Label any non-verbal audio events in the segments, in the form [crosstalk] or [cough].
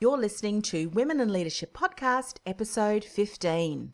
You're listening to Women in Leadership Podcast, episode 15.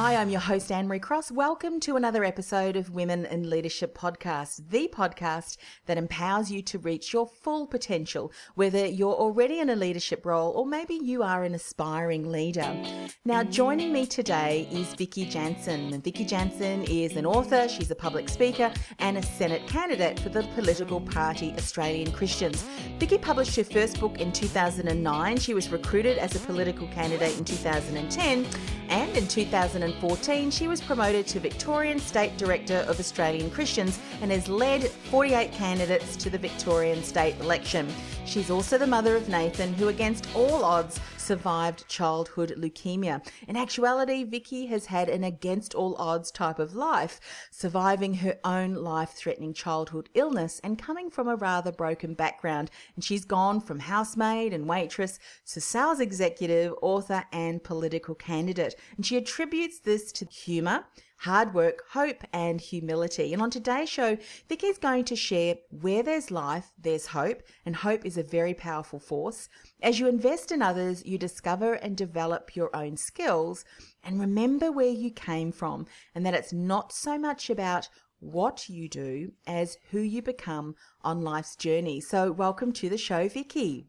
Hi, I'm your host, Anne Marie Cross. Welcome to another episode of Women in Leadership Podcast, the podcast that empowers you to reach your full potential, whether you're already in a leadership role or maybe you are an aspiring leader. Now, joining me today is Vickie Janson. Vickie Janson is an author, she's a public speaker, and a Senate candidate for the political party Australian Christians. Vickie published her first book in 2009. She was recruited as a political candidate in 2010, and in 2000 2014, she was promoted to Victorian State Director of Australian Christians and has led 48 candidates to the Victorian state election. She's also the mother of Nathan, who, against all odds, survived childhood leukemia. In actuality, Vickie has had an against all odds type of life, surviving her own life threatening childhood illness and coming from a rather broken background. And she's gone from housemaid and waitress to sales executive, author, and political candidate. And she attributes this to humour hard work, hope, and humility. And on today's show, Vickie's going to share where there's life, there's hope, and hope is a very powerful force. As you invest in others, you discover and develop your own skills. And remember where you came from, and that it's not so much about what you do as who you become on life's journey. So, welcome to the show, Vickie.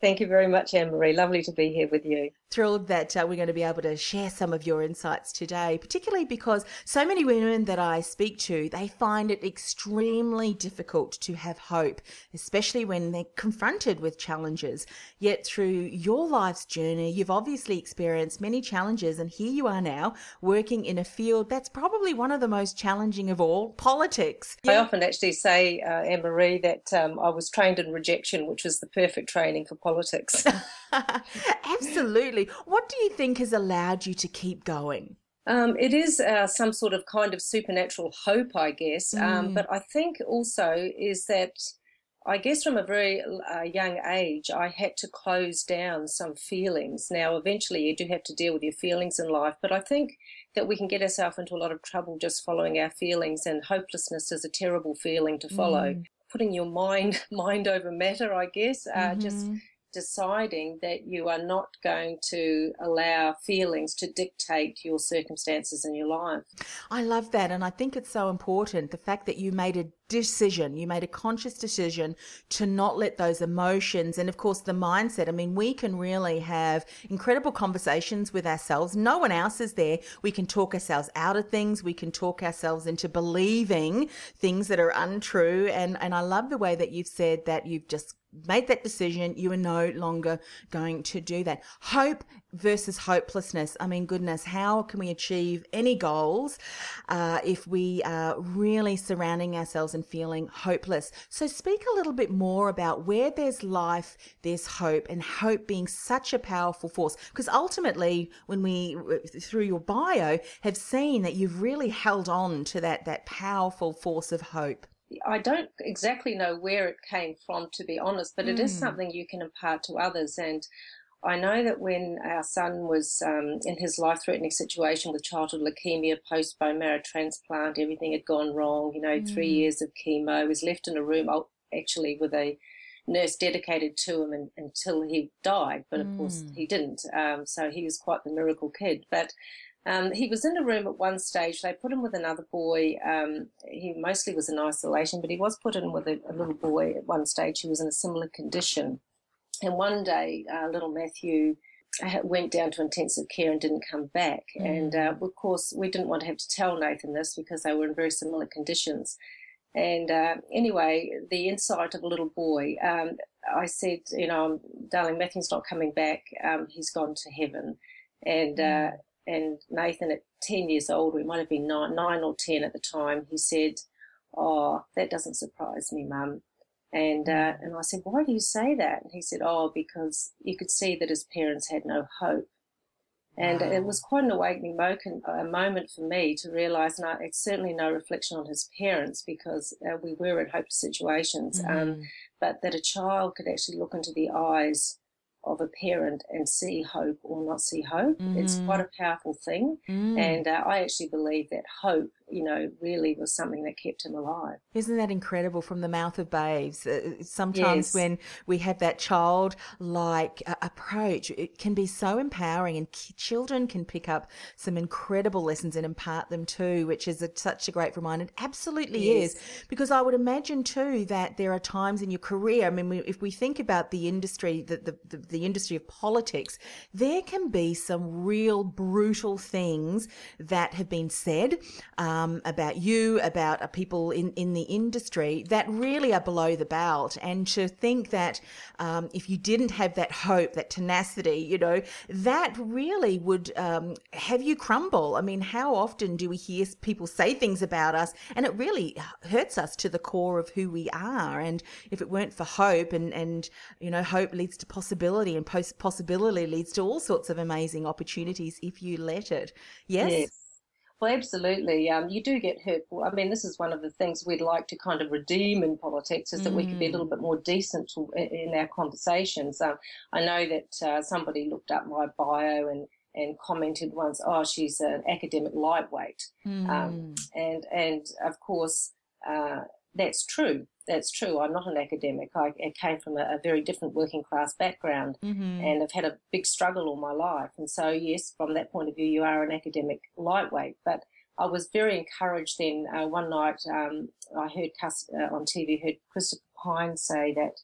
Thank you very much, Anne Marie. Lovely to be here with you thrilled that uh, we're going to be able to share some of your insights today, particularly because so many women that I speak to, they find it extremely difficult to have hope, especially when they're confronted with challenges. Yet through your life's journey, you've obviously experienced many challenges and here you are now working in a field that's probably one of the most challenging of all, politics. I often actually say, uh, Anne Marie, that um, I was trained in rejection, which was the perfect training for politics. [laughs] [laughs] Absolutely. What do you think has allowed you to keep going? Um, it is uh, some sort of kind of supernatural hope, I guess. Um, mm. Um, but I think also is that I guess from a very uh, young age, I had to close down some feelings. Now, eventually, you do have to deal with your feelings in life, but I think that we can get ourselves into a lot of trouble just following our feelings, and hopelessness is a terrible feeling to follow. Mm. Putting your mind [laughs] mind over matter, I guess, uh, mm-hmm. just deciding that you are not going to allow feelings to dictate your circumstances in your life. I love that. And I think it's so important the fact that you made a decision, you made a conscious decision to not let those emotions and, of course, the mindset. I mean, we can really have incredible conversations with ourselves. No one else is there. We can talk ourselves out of things, we can talk ourselves into believing things that are untrue. And, and I love the way that you've said that you've just made that decision. You are no longer going to do that. Hope versus hopelessness. I mean, goodness, how can we achieve any goals uh, if we are really surrounding ourselves and feeling hopeless? So, speak a little bit more about where there's life, there's hope, and hope being such a powerful force. Because ultimately, when we, through your bio, have seen that you've really held on to that, that powerful force of hope. I don't exactly know where it came from, to be honest, but it mm. is hmm. something you can impart to others. And I know that when our son was um, in his life threatening situation with childhood leukemia, post bone marrow transplant, everything had gone wrong, you know, mm. three hmm. years of chemo, was left in a room actually with a nurse dedicated to him and, until he died. But of mm. course, hmm. he didn't. Um, so he was quite the miracle kid. But um, he was in a room at one stage. They put him with another boy. Um, he mostly was in isolation, but he was put in with a, a, little boy at one stage who was in a similar condition. And one day, uh, little Matthew uh, went down to intensive care and didn't come back. Mm. And uh, of course, we didn't want to have to tell Nathan this because they were in very similar conditions. And uh, anyway, the insight of a little boy. Um, I said, you know, darling, Matthew's not coming back. Um, he's gone to heaven. And uh, mm. And Nathan, at ten years old, we might have been nine, nine or ten at the time, he said, "Oh, that doesn't surprise me, Mum." And uh, and I said, "Why do you say that?" And he said, "Oh, because you could see that his parents had no hope." And wow. it was quite an awakening moment for me to realise, no, it's certainly no reflection on his parents because uh, we were in hopeless situations, um, mm. um, but that a child could actually look into the eyes of a parent and see hope or not see hope. Mm. It's quite a powerful thing. Mm. And uh, I actually believe that hope, you know, really was something that kept him alive. Isn't that incredible from the mouth of babes? Uh, sometimes yes. when we have that child like uh, approach, it can be so empowering and children can pick up some incredible lessons and impart them too, which is a, such a great reminder. It absolutely yes. is. Because I would imagine too that there are times in your career, I mean, we, if we think about the industry, the, the, the, the industry of politics, there can be some real brutal things that have been said um, about you, about uh, people in, in the industry that really are below the belt. And to think that um, if you didn't have that hope, that tenacity, you know, that really would um, have you crumble. I mean, how often do we hear people say things about us and it really hurts us to the core of who we are? And if it weren't for hope and, and you know, hope leads to possibility possibility, and post possibility leads to all sorts of amazing opportunities if you let it. Yes. yes. Well, absolutely. Um, you do get hurt. I mean, this is one of the things we'd like to kind of redeem in politics is that mm. we could be a little mm. bit more decent to, in our conversations. Um, I know that uh, somebody looked up my bio and and commented once, "Oh, she's an academic lightweight," um, mm. um, and and of course uh, that's true that's true. I'm not an academic. I, I came from a, a, very different working class background mm-hmm. and have had a big struggle all my life. And so, yes, from that point of view, you are an academic lightweight. But I was very encouraged then. Uh, one night, um, I heard uh, on TV, heard Christopher Pyne say that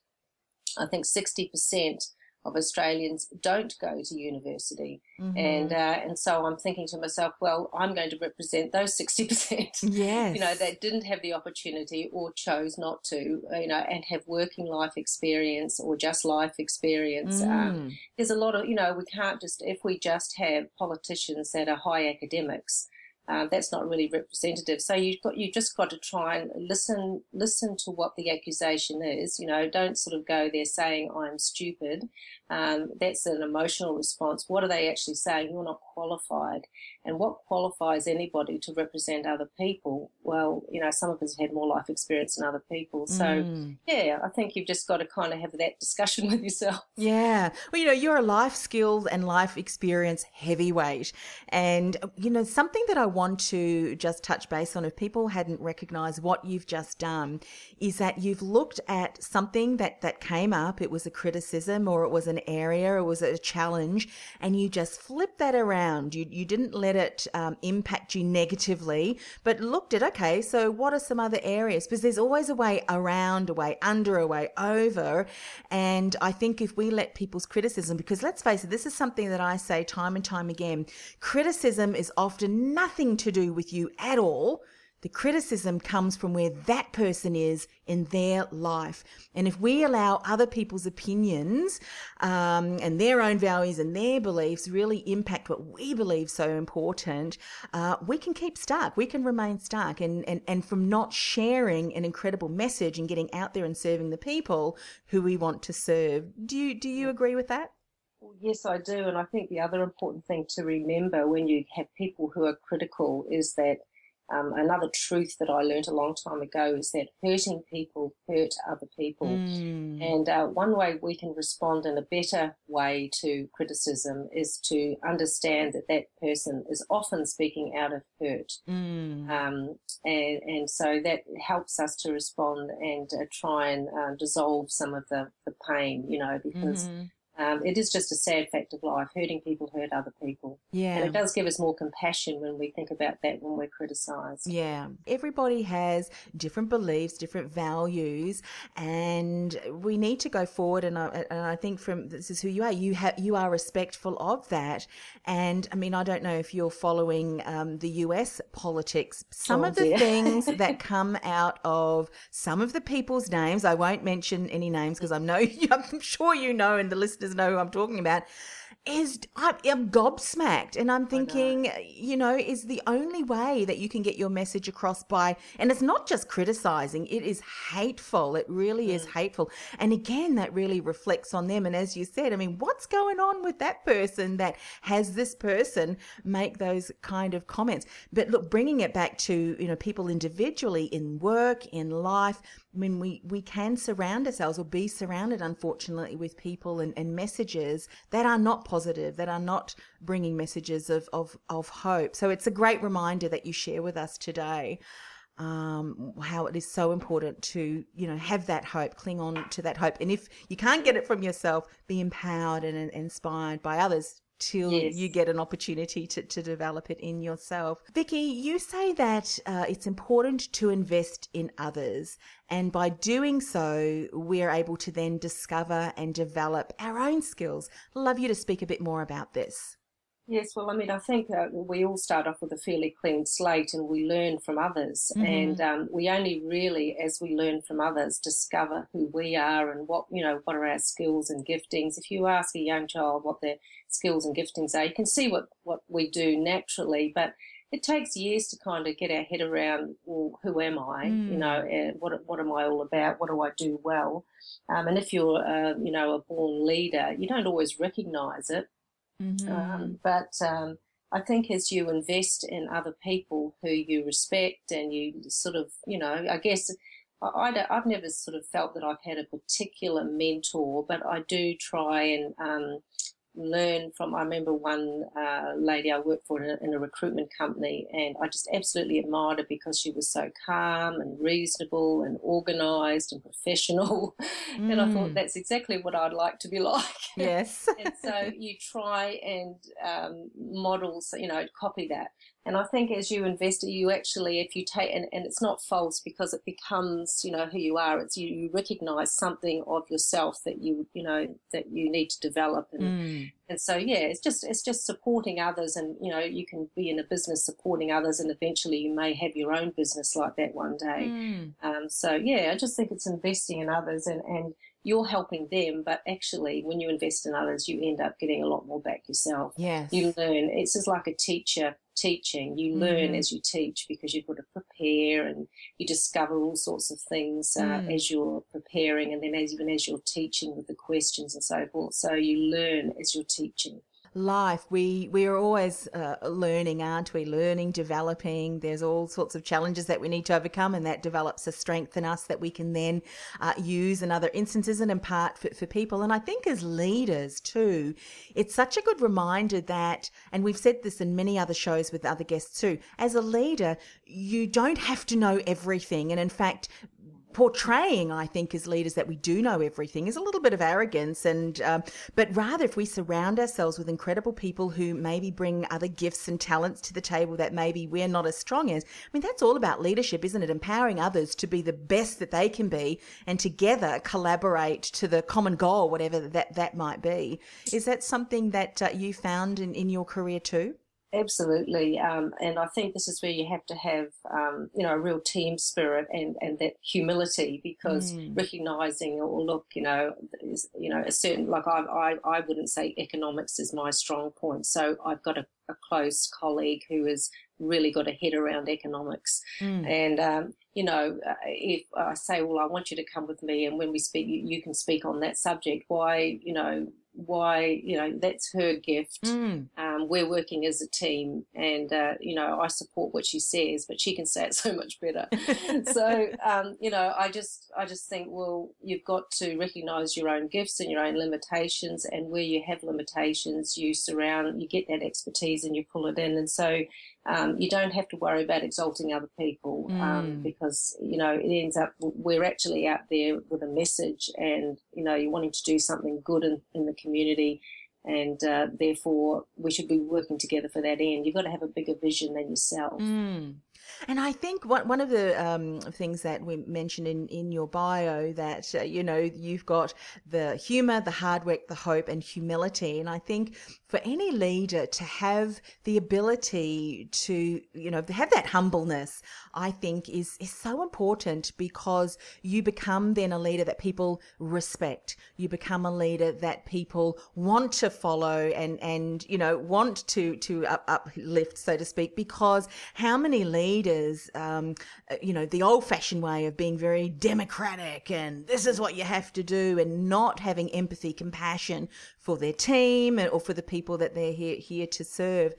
I think 60% of Australians don't go to university, mm-hmm. and uh, and so I'm thinking to myself, well, I'm going to represent those sixty percent, yes. [laughs] you know, that didn't have the opportunity or chose not to, uh, you know, and have working life experience or just life experience. Mm. Um, there's a lot of, you know, we can't just if we just have politicians that are high academics uh, that's not really representative. So you've got you just got to try and listen listen to what the accusation is. You know, don't sort of go there saying I'm stupid. Um, that's an emotional response. What are they actually saying? You're not qualified. And what qualifies anybody to represent other people? Well, you know, some of us have had more life experience than other people. So, mm. yeah, I think you've just got to kind of have that discussion [laughs] with yourself. Yeah. Well, you know, you're a life skills and life experience heavyweight. And, you know, something that I want to just touch base on if people hadn't recognized what you've just done is that you've looked at something that, that came up. It was a criticism or it was an area, or it was a challenge, and you just flipped that around. You, you didn't let it um, impact you negatively, but looked at, okay, so what are some other areas? Because there's always a way around, a way under, a way over. And I think if we let people's criticism, because let's face it, this is something that I say time and time again criticism is often nothing to do with you at all. The criticism comes from where that person is in their life. And if we allow other people's opinions um, and their own values and their beliefs really impact what we believe so important, uh, we can keep stuck. We can remain stuck. And, and, and from not sharing an incredible message and getting out there and serving the people who we want to serve. Do you, do you agree with that? Yes, I do. And I think the other important thing to remember when you have people who are critical is that um, another truth that I learned a long time ago is that hurting people hurt other people. Mm. And uh, one way we can respond in a better way to criticism is to understand that that person is often speaking out of hurt. Mm. Um, and, and so that helps us to respond and uh, try and uh, dissolve some of the, the pain, you know, because. Mm-hmm um, it is just a sad fact of life. Hurting people hurt other people. Yeah. And it does give us more compassion when we think about that when we're criticised. Yeah. Everybody has different beliefs, different values, and we need to go forward. And I, and I think from this is who you are. You have you are respectful of that. And I mean, I don't know if you're following um, the U.S. politics. Some Oh, of the dear. things [laughs] that come out of some of the people's names. I won't mention any names because I know [laughs] I'm sure you know, and the listeners know who I'm talking about. Is I'm, I'm gobsmacked, and I'm thinking, you know, is the only way that you can get your message across by, and it's not just criticizing; it is hateful. It really is mm. hateful, and again, that really reflects on them. And as you said, I mean, what's going on with that person that has this person make those kind of comments? But look, bringing it back to you know people individually in work, in life. I mean, we, we can surround ourselves or be surrounded, unfortunately, with people and, and messages that are not positive, that are not bringing messages of, of, of hope. So it's a great reminder that you share with us today um, how it is so important to, you know, have that hope, cling on to that hope. And if you can't get it from yourself, be empowered and, and inspired by others till Yes. you get an opportunity to, to develop it in yourself. Vickie, you say that uh, it's important to invest in others, and by doing so, we're able to then discover and develop our own skills. Love you to speak a bit more about this. Yes, well, I mean, I think uh, we all start off with a fairly clean slate and we learn from others. And um, we only really, as we learn from others, discover who we are and what, you know, what are our skills and giftings. If you ask a young child what their skills and giftings are, you can see what, what we do naturally, but it takes years to kind of get our head around, well, who am I? You know, and what, what am I all about? What do I do well? Um, and if you're, uh, you know, a born leader, you don't always recognize it. Um, but um, I think as you invest in other people who you respect and you sort of, you know, I guess I, I've never sort of felt that I've had a particular mentor, but I do try and um, learn from. I remember one uh, lady I worked for in a, in a recruitment company, and I just absolutely admired her because she was so calm and reasonable and organised and professional. [laughs] and I thought that's exactly what I'd like to be [laughs] like Yes. and so you try and um, model, so, you know, copy that. And I think as you invest, you actually, if you take, and, and it's not false because it becomes, you know, who you are. It's you, you recognize something of yourself that you, you know, that you need to develop. And, Mm. and so, yeah, it's just, it's just supporting others. And, you know, you can be in a business supporting others and eventually you may have your own business like that one day. Mm. Um, so yeah, I just think it's investing in others and, and you're helping them, but actually when you invest in others, you end up getting a lot more back yourself. Yes. You learn. It's just like a teacher teaching. You learn Mhm. as you teach because you've got to prepare and you discover all sorts of things uh, Mm. as you're preparing and then as even as you're teaching with the questions and so forth. So you learn as you're teaching. Life we we are always uh, learning aren't we? Learning developing. There's all sorts of challenges that we need to overcome and that develops a strength in us that we can then uh, use in other instances and impart for, for people. And i think as leaders too it's such a good reminder that and we've said this in many other shows with other guests too as a leader you don't have to know everything. And in fact portraying, I think, as leaders that we do know everything is a little bit of arrogance. And um, but rather, if we surround ourselves with incredible people who maybe bring other gifts and talents to the table that maybe we're not as strong as, I mean, that's all about leadership, isn't it? Empowering others to be the best that they can be, and together collaborate to the common goal, whatever that that might be. Is that something that uh, you found in in your career too? Absolutely, um, and I think this is where you have to have, um, you know, a real team spirit and, and that humility because recognizing, or look, you know, is, you know, a certain like I, I I wouldn't say economics is my strong point, so I've got a, a close colleague who has really got a head around economics, and um, you know, uh, if I say, well, I want you to come with me, and when we speak, you, you can speak on that subject. Why, you know, why, you know, that's her gift. Mm. Um, we're working as a team, and uh, you know I support what she says, but she can say it [laughs] so much better. [laughs] so um, you know, I just I just think, well, you've got to recognise your own gifts and your own limitations, and where you have limitations, you surround, you get that expertise, and you pull it in, and so. Um, you don't have to worry about exalting other people um, mm. because you know it ends up we're actually out there with a message and you know you're wanting to do something good in, in the community and uh, therefore we should be working together for that end. You've got to have a bigger vision than yourself. Mm. And I think one, one of the um, things that we mentioned in, in your bio that, uh, you know, you've got the humor, the hard work, the hope, and humility. And I think for any leader to have the ability to, you know, have that humbleness, I think is, is so important because you become then a leader that people respect. You become a leader that people want to follow and, and, you know, want to, to up, uplift, so to speak, because how many leaders, um, you know, the old fashioned way of being very democratic and this is what you have to do and not having empathy, compassion for their team or for the people that they're here, here to serve.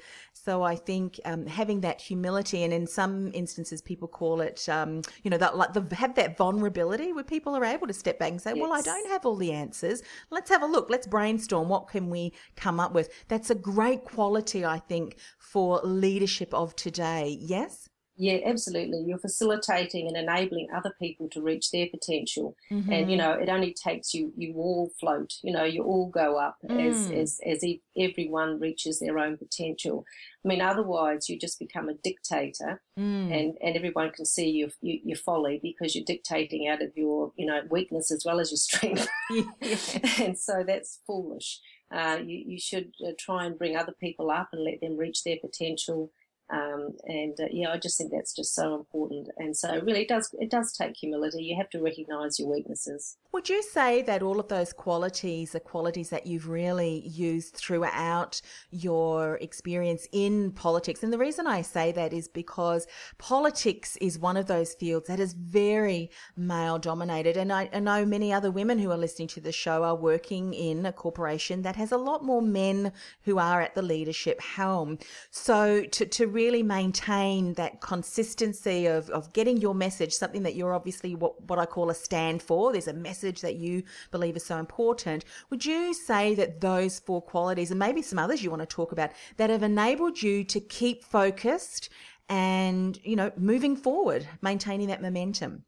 So I think um, having that humility, and in some instances, people call it, um, you know, that like the, have that vulnerability where people are able to step back and say, yes. "Well, I don't have all the answers. Let's have a look. Let's brainstorm. What can we come up with?" That's a great quality, I think, for leadership of today. Yes. Yeah, absolutely. You're facilitating and enabling other people to reach their potential. Mm-hmm. And, you know, it only takes you, you all float, you know, you all go up mm. as, as, as everyone reaches their own potential. I mean, otherwise you just become a dictator mm. and, and everyone can see your, your, your, folly because you're dictating out of your, you know, weakness as well as your [laughs] strength. [laughs] and so that's foolish. Uh, you, you should uh, try and bring other people up and let them reach their potential um, and uh, yeah, I just think that's just so important. And so, really, it does it does take humility. You have to recognise your weaknesses. Would you say that all of those qualities are qualities that you've really used throughout your experience in politics? And the reason I say that is because politics is one of those fields that is very male dominated. And I, I know many other women who are listening to the show are working in a corporation that has a lot more men who are at the leadership helm. So to, to really maintain that consistency of, of getting your message, something that you're obviously what, what I call a stand for. There's a message that you believe is so important. Would you say that those four qualities, and maybe some others you want to talk about, that have enabled you to keep focused and, you know, moving forward, maintaining that momentum?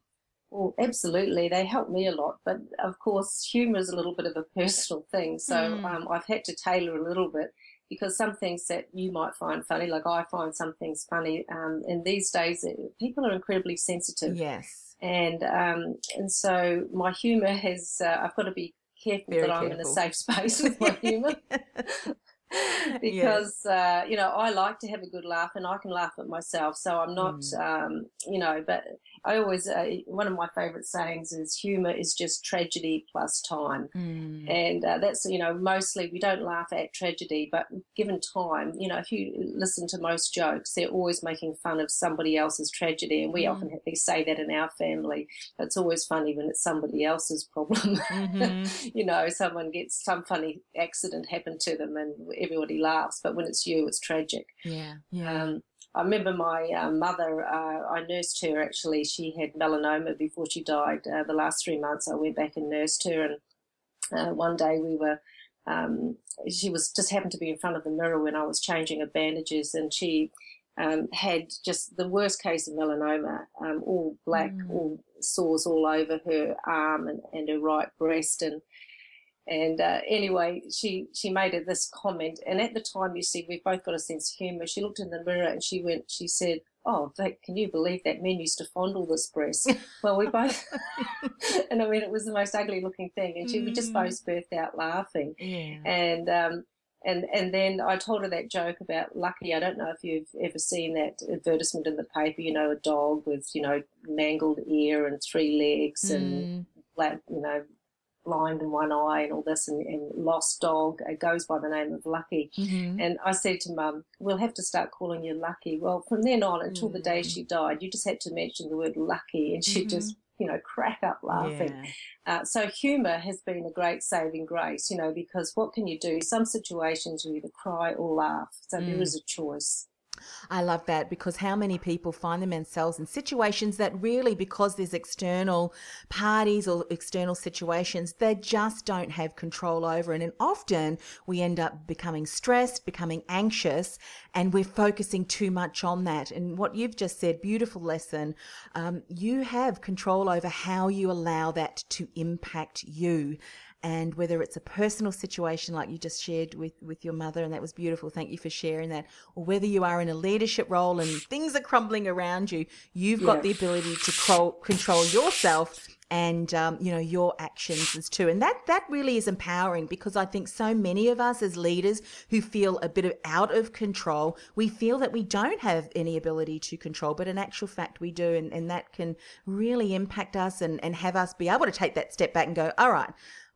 Well, absolutely. They help me a lot. But of course, humour is a little bit of a [laughs] personal thing. So mm. um, I've had to tailor a little bit because some things that you might find funny, like I find some things funny, um, and these days it, people are incredibly sensitive. Yes. And um, and so my humour has uh, I've got to be careful Very that I'm in a safe space with my [laughs] humour. [laughs] [laughs] because yes. uh, you know I like to have a good laugh and I can laugh at myself. So I'm not, mm. um, you know, but I always uh, one of my favourite sayings is humour is just tragedy plus time, mm. and uh, that's you know mostly we don't laugh at tragedy, but given time, you know, if you listen to most jokes, they're always making fun of somebody else's tragedy, and we mm. often say that in our family. It's always funny when it's somebody else's problem. [laughs] Mm-hmm. you know, someone gets some funny accident happened to them, and everybody laughs, but when it's you, it's tragic. Yeah, yeah. Um, I remember my uh, mother, uh, I nursed her actually. She had melanoma before she died. Uh, the last three months I went back and nursed her. And uh, one day we were, um, she was just happened to be in front of the mirror when I was changing her bandages and she um, had just the worst case of melanoma, um, all black, mm. all sores all over her arm and, and her right breast. And and uh, anyway, she she made this comment, and at the time, you see, we've both got a sense of humour. She looked in the mirror and she went, she said, "Oh, can you believe that men used to fondle this breast?" [laughs] well, we both, [laughs] and I mean, it was the most ugly looking thing, and she mm. we just mm. both burst out laughing, yeah. and. Um, and and then I told her that joke about Lucky. I don't know if you've ever seen that advertisement in the paper. You know, a dog with you know mangled ear and three legs mm. and black, you know, blind in one eye and all this and, and lost dog. It goes by the name of Lucky. Mm-hmm. And I said to mum, we'll have to start calling you Lucky. Well, from then on until mm-hmm. the day mm. she died, you just had to mention the word Lucky and she mm-hmm. just you know, crack up laughing. Yeah. Uh, so humour has been a great saving grace, you know, because what can you do? Some situations you either cry or laugh. So mm. there is a choice. I love that because how many people find themselves in situations that really, because there's external parties or external situations, they just don't have control over. And, and often we end up becoming stressed, becoming anxious, and we're focusing too much on that. And what you've just said, beautiful lesson, um, you have control over how you allow that to impact you and whether it's a personal situation like you just shared with with your mother and that was beautiful thank you for sharing that or whether you are in a leadership role and things are crumbling around you you've got the ability to control, control yourself and um, you know your actions as too. And that that really is empowering because i think so many of us as leaders who feel a bit of out of control we feel that we don't have any ability to control but in actual fact we do and, and that can really impact us and, and have us be able to take that step back and go all right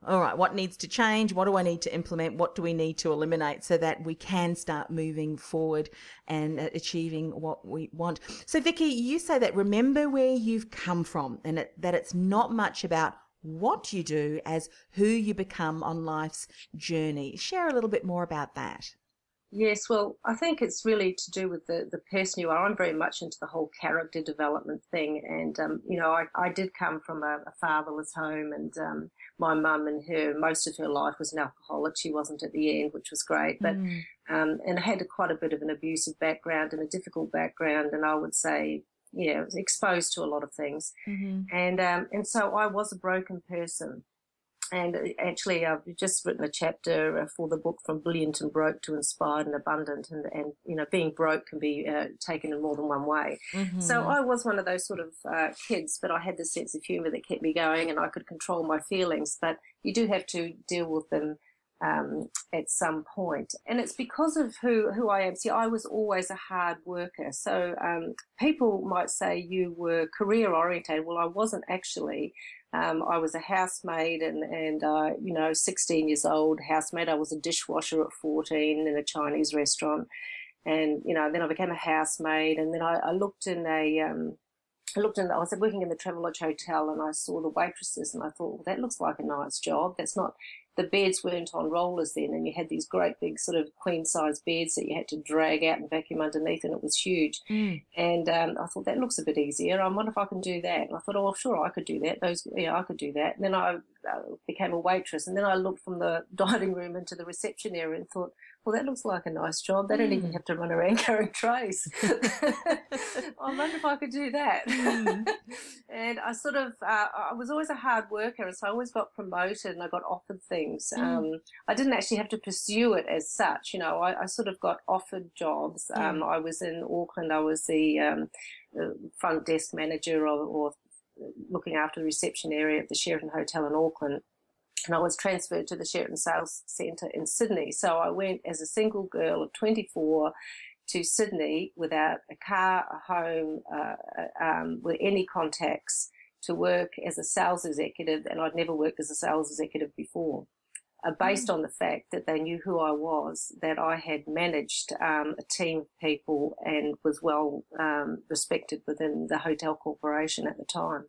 all right, what needs to change? What do I need to implement? What do we need to eliminate so that we can start moving forward and achieving what we want? So, Vickie, you say that remember where you've come from and it, that it's not much about what you do as who you become on life's journey. Share a little bit more about that. Yes, well, I think it's really to do with the, the person you are. I'm very much into the whole character development thing. And, um, you know, I, I did come from a, a fatherless home, and um, my mum and her, most of her life was an alcoholic. She wasn't at the end, which was great. But, mm. um, and I had a, quite a bit of an abusive background and a difficult background. And I would say, yeah, I was exposed to a lot of things. Mm-hmm. And, um, and so I was a broken person. And actually, I've just written a chapter uh, for the book from brilliant and broke to inspired and abundant. And, and you know, being broke can be uh, taken in more than one way. Mm-hmm. So I was one of those sort of uh, kids, but I had the sense of humor that kept me going and I could control my feelings. But you do have to deal with them um, at some point. And it's because of who, who I am. See, I was always a hard worker. So um, people might say you were career orientated. Well, I wasn't actually. Um, I was a housemaid and, and uh, you know, 16 years old housemaid. I was a dishwasher at 14 in a Chinese restaurant. And, you know, then I became a housemaid and then I, I looked in a, um, I looked in, I was working in the Travelodge Hotel and I saw the waitresses and I thought, well, that looks like a nice job. That's not, the beds weren't on rollers then, and you had these great big sort of queen size beds that you had to drag out and vacuum underneath, and it was huge. Mm. And um, I thought that looks a bit easier. I wonder if I can do that. And I thought, oh, sure, I could do that. Those, yeah, I could do that. And then I uh, became a waitress, and then I looked from the [laughs] dining room into the reception area and thought, well, that looks like a nice job. They don't mm. even have to run around [laughs] carrying trays. [laughs] I wonder if I could do that. Mm. [laughs] and I sort of, uh, I was always a hard worker, and so I always got promoted and I got offered things. Mm. Um, I didn't actually have to pursue it as such. You know, I, I sort of got offered jobs. Um, I was in Auckland. I was the, um, the front desk manager or, or looking after the reception area at the Sheraton Hotel in Auckland and I was transferred to the Sheraton Sales Centre in Sydney. So I went as a single girl of 24 to Sydney without a car, a home, uh, uh, um, with any contacts to work as a sales executive, and I'd never worked as a sales executive before. Uh, based mm. on the fact that they knew who I was, that I had managed um, a team of people and was well um, respected within the hotel corporation at the time.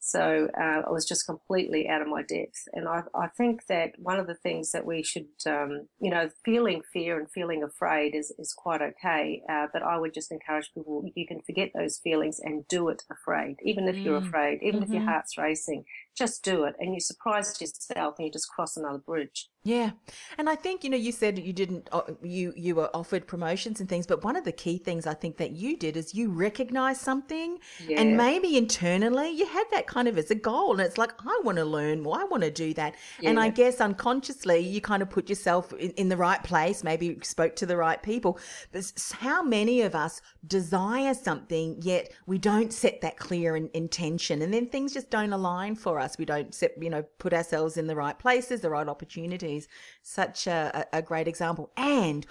So uh, I was just completely out of my depth. And I, I think that one of the things that we should, um, you know, feeling fear and feeling afraid is, is quite okay. Uh, but I would just encourage people, you can forget those feelings and do it afraid. Even if mm. you're afraid, even mm-hmm. if your mm-hmm. heart's racing, just do it. And you surprise yourself and you just cross another bridge. Yeah. And I think, you know, you said you didn't, uh, you, you were offered promotions and things, but one of the key things I think that you did is you recognize something yeah. and maybe internally you had that kind of as a goal. And it's like, I want to learn more. I want to do that. Yeah. And I guess unconsciously you kind of put yourself in, in the right place, maybe spoke to the right people. But how many of us desire something, yet we don't set that clear in, intention and then things just don't align for us. We don't set, you know, put ourselves in the right places, the right opportunities. Such a, a great example. And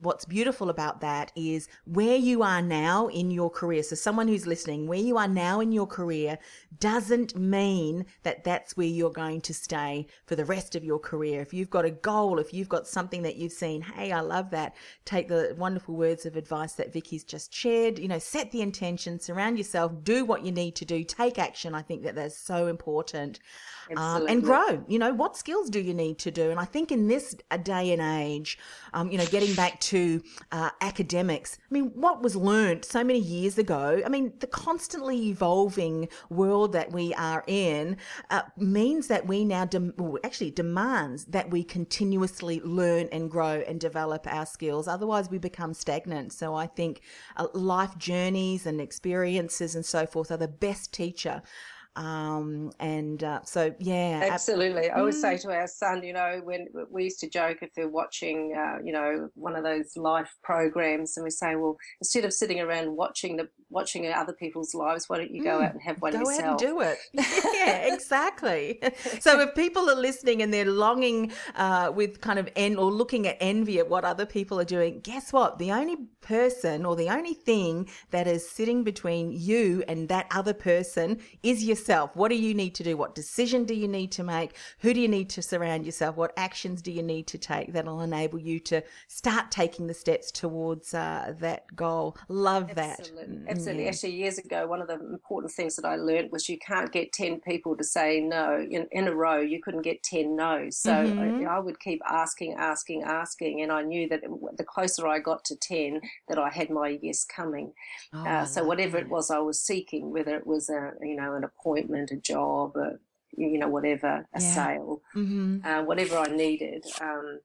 what's beautiful about that is where you are now in your career. So, someone who's listening, where you are now in your career doesn't mean that that's where you're going to stay for the rest of your career. If you've got a goal, if you've got something that you've seen, hey, I love that, take the wonderful words of advice that Vickie's just shared, you know, set the intention, surround yourself, do what you need to do, take action. I think that that's so important. Um, and grow. You know, what skills do you need to do? And I think in this day and age, um, you know, getting back to uh, academics, I mean, what was learned so many years ago, I mean, the constantly evolving world that we are in uh, means that we now, dem- well, actually demands that we continuously learn and grow and develop our skills. Otherwise, we become stagnant. So I think uh, life journeys and experiences and so forth are the best teacher um, and uh, so, yeah. Absolutely. I say mm. to our son, you know, when we used to joke if they're watching, uh, you know, one of those life programs, and we say, well, instead of sitting around watching the watching other people's lives, why don't you go mm, out and have one go yourself? Go out and do it. [laughs] yeah, exactly. [laughs] so if people are listening and they're longing uh, with kind of en- or looking at envy at what other people are doing, guess what? The only person or the only thing that is sitting between you and that other person is yourself. What do you need to do? What decision do you need to make? Who do you need to surround yourself? What actions do you need to take that'll enable you to start taking the steps towards uh, that goal? Love Absolutely. that. Absolutely. Mm. Actually, years ago, one of the important things that I learned was you can't get 10 people to say no in, in a row. You couldn't get 10 no's. So mm-hmm. I, I, would keep asking, asking, asking. And I knew that it, the closer I got to 10, that I had my yes coming. Oh, uh, so whatever that. it was I was seeking, whether it was a, you know, an appointment, a job, a, you know, whatever, a yeah. sale, mm-hmm. uh, whatever I needed. Um,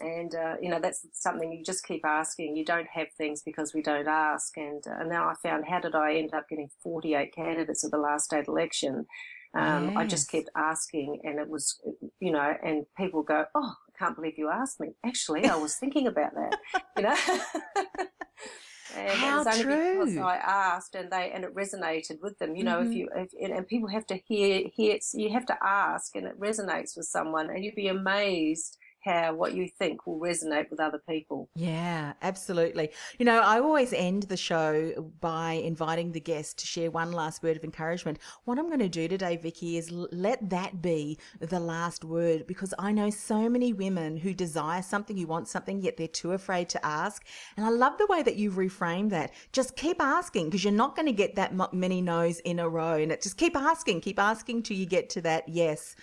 and uh, you know that's something you just keep asking. You don't have things because we don't ask. And uh, now I found how did I end up getting 48 candidates at the last state election? Um, yes. I just kept asking, and it was, you know, and people go, "Oh, I can't believe you asked me." Actually, I was thinking about that, you know. [laughs] [laughs] and How it was only true. because I asked, and they and it resonated with them. You know, mm-hmm. if you if, and people have to hear hear it you have to ask, and it resonates with someone, and you'd be amazed how what you think will resonate with other people. Yeah, absolutely. You know, I always end the show by inviting the guest to share one last word of encouragement. What I'm going to do today, Vickie, is let that be the last word because I know so many women who desire something, who want something, yet they're too afraid to ask. And I love the way that you've reframed that. Just keep asking because you're not going to get that many no's in a row. And it just keep asking, keep asking till you get to that yes.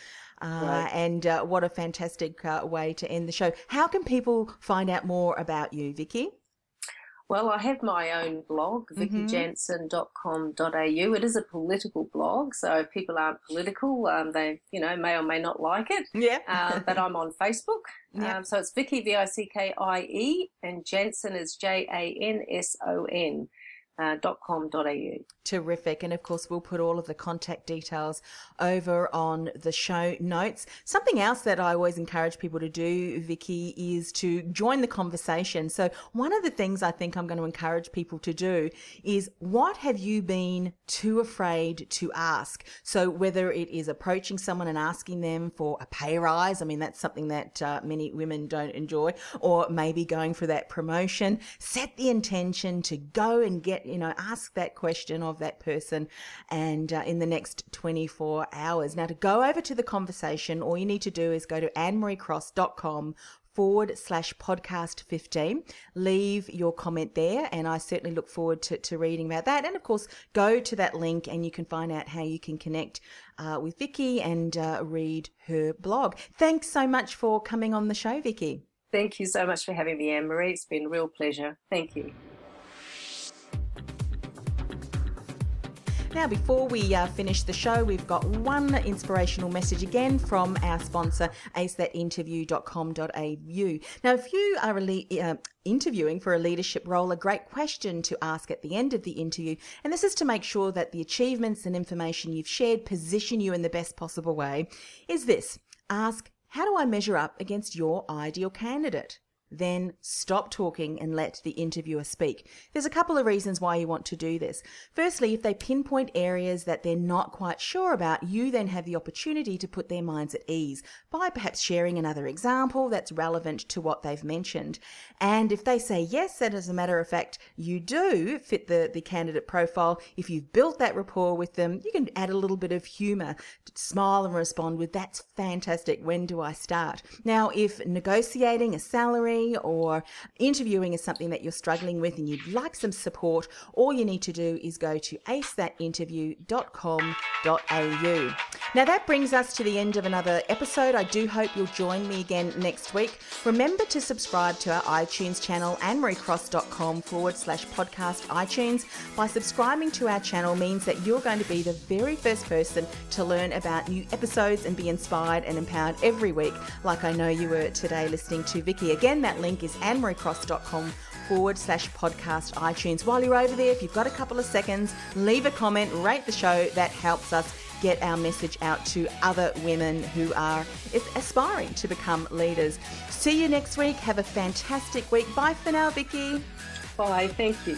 Uh, right. And uh, what a fantastic uh, way to end the show. How can people find out more about you, Vickie? Well, I have my own blog, mm-hmm. vickiejanson.com.au. It is a political blog, so if people aren't political, um, they, you know, may or may not like it. Yeah. um, but I'm on Facebook. [laughs] Yeah. Um, so it's Vickie, V-I-C-K-I-E, and Janson is J-A-N-S-O-N uh, .com.au. Terrific. And of course, we'll put all of the contact details over on the show notes. Something else that I always encourage people to do, Vickie, is to join the conversation. So one of the things I think I'm going to encourage people to do is what have you been too afraid to ask? So whether it is approaching someone and asking them for a pay rise, I mean, that's something that uh, many women don't enjoy, or maybe going for that promotion, set the intention to go and get you know, ask that question of that person and uh, in the next 24 hours. Now, to go over to the conversation, all you need to do is go to annemariecross.com forward slash podcast 15. Leave your comment there, and I certainly look forward to, to reading about that. And of course, go to that link and you can find out how you can connect uh, with Vickie and uh, read her blog. Thanks so much for coming on the show, Vickie. Thank you so much for having me, Anne Marie. It's been a real pleasure. Thank you. Now, before we uh, finish the show, we've got one inspirational message again from our sponsor, acethatinterview.com.au. Now, if you are uh, interviewing for a leadership role, a great question to ask at the end of the interview, and this is to make sure that the achievements and information you've shared position you in the best possible way, is this ask, how do I measure up against your ideal candidate? Then stop talking and let the interviewer speak. There's a couple of reasons why you want to do this. Firstly, if they pinpoint areas that they're not quite sure about, you then have the opportunity to put their minds at ease by perhaps sharing another example that's relevant to what they've mentioned. And if they say yes, that as a matter of fact, you do fit the, the candidate profile, if you've built that rapport with them, you can add a little bit of humor, smile and respond with, that's fantastic. When do I start? Now, if negotiating a salary or interviewing is something that you're struggling with and you'd like some support, all you need to do is go to acethatinterview.com.au. Now, that brings us to the end of another episode. I do hope you'll join me again next week. Remember to subscribe to our iTunes channel, annemariecross.com forward slash podcast iTunes. By subscribing to our channel means that you're going to be the very first person to learn about new episodes and be inspired and empowered every week, like I know you were today listening to Vickie. Again, that link is annemariecross.com forward slash podcast iTunes. While you're over there, if you've got a couple of seconds, leave a comment, rate the show. That helps us get our message out to other women who are aspiring to become leaders. See you next week. Have a fantastic week. Bye for now, Vickie. Bye. Thank you.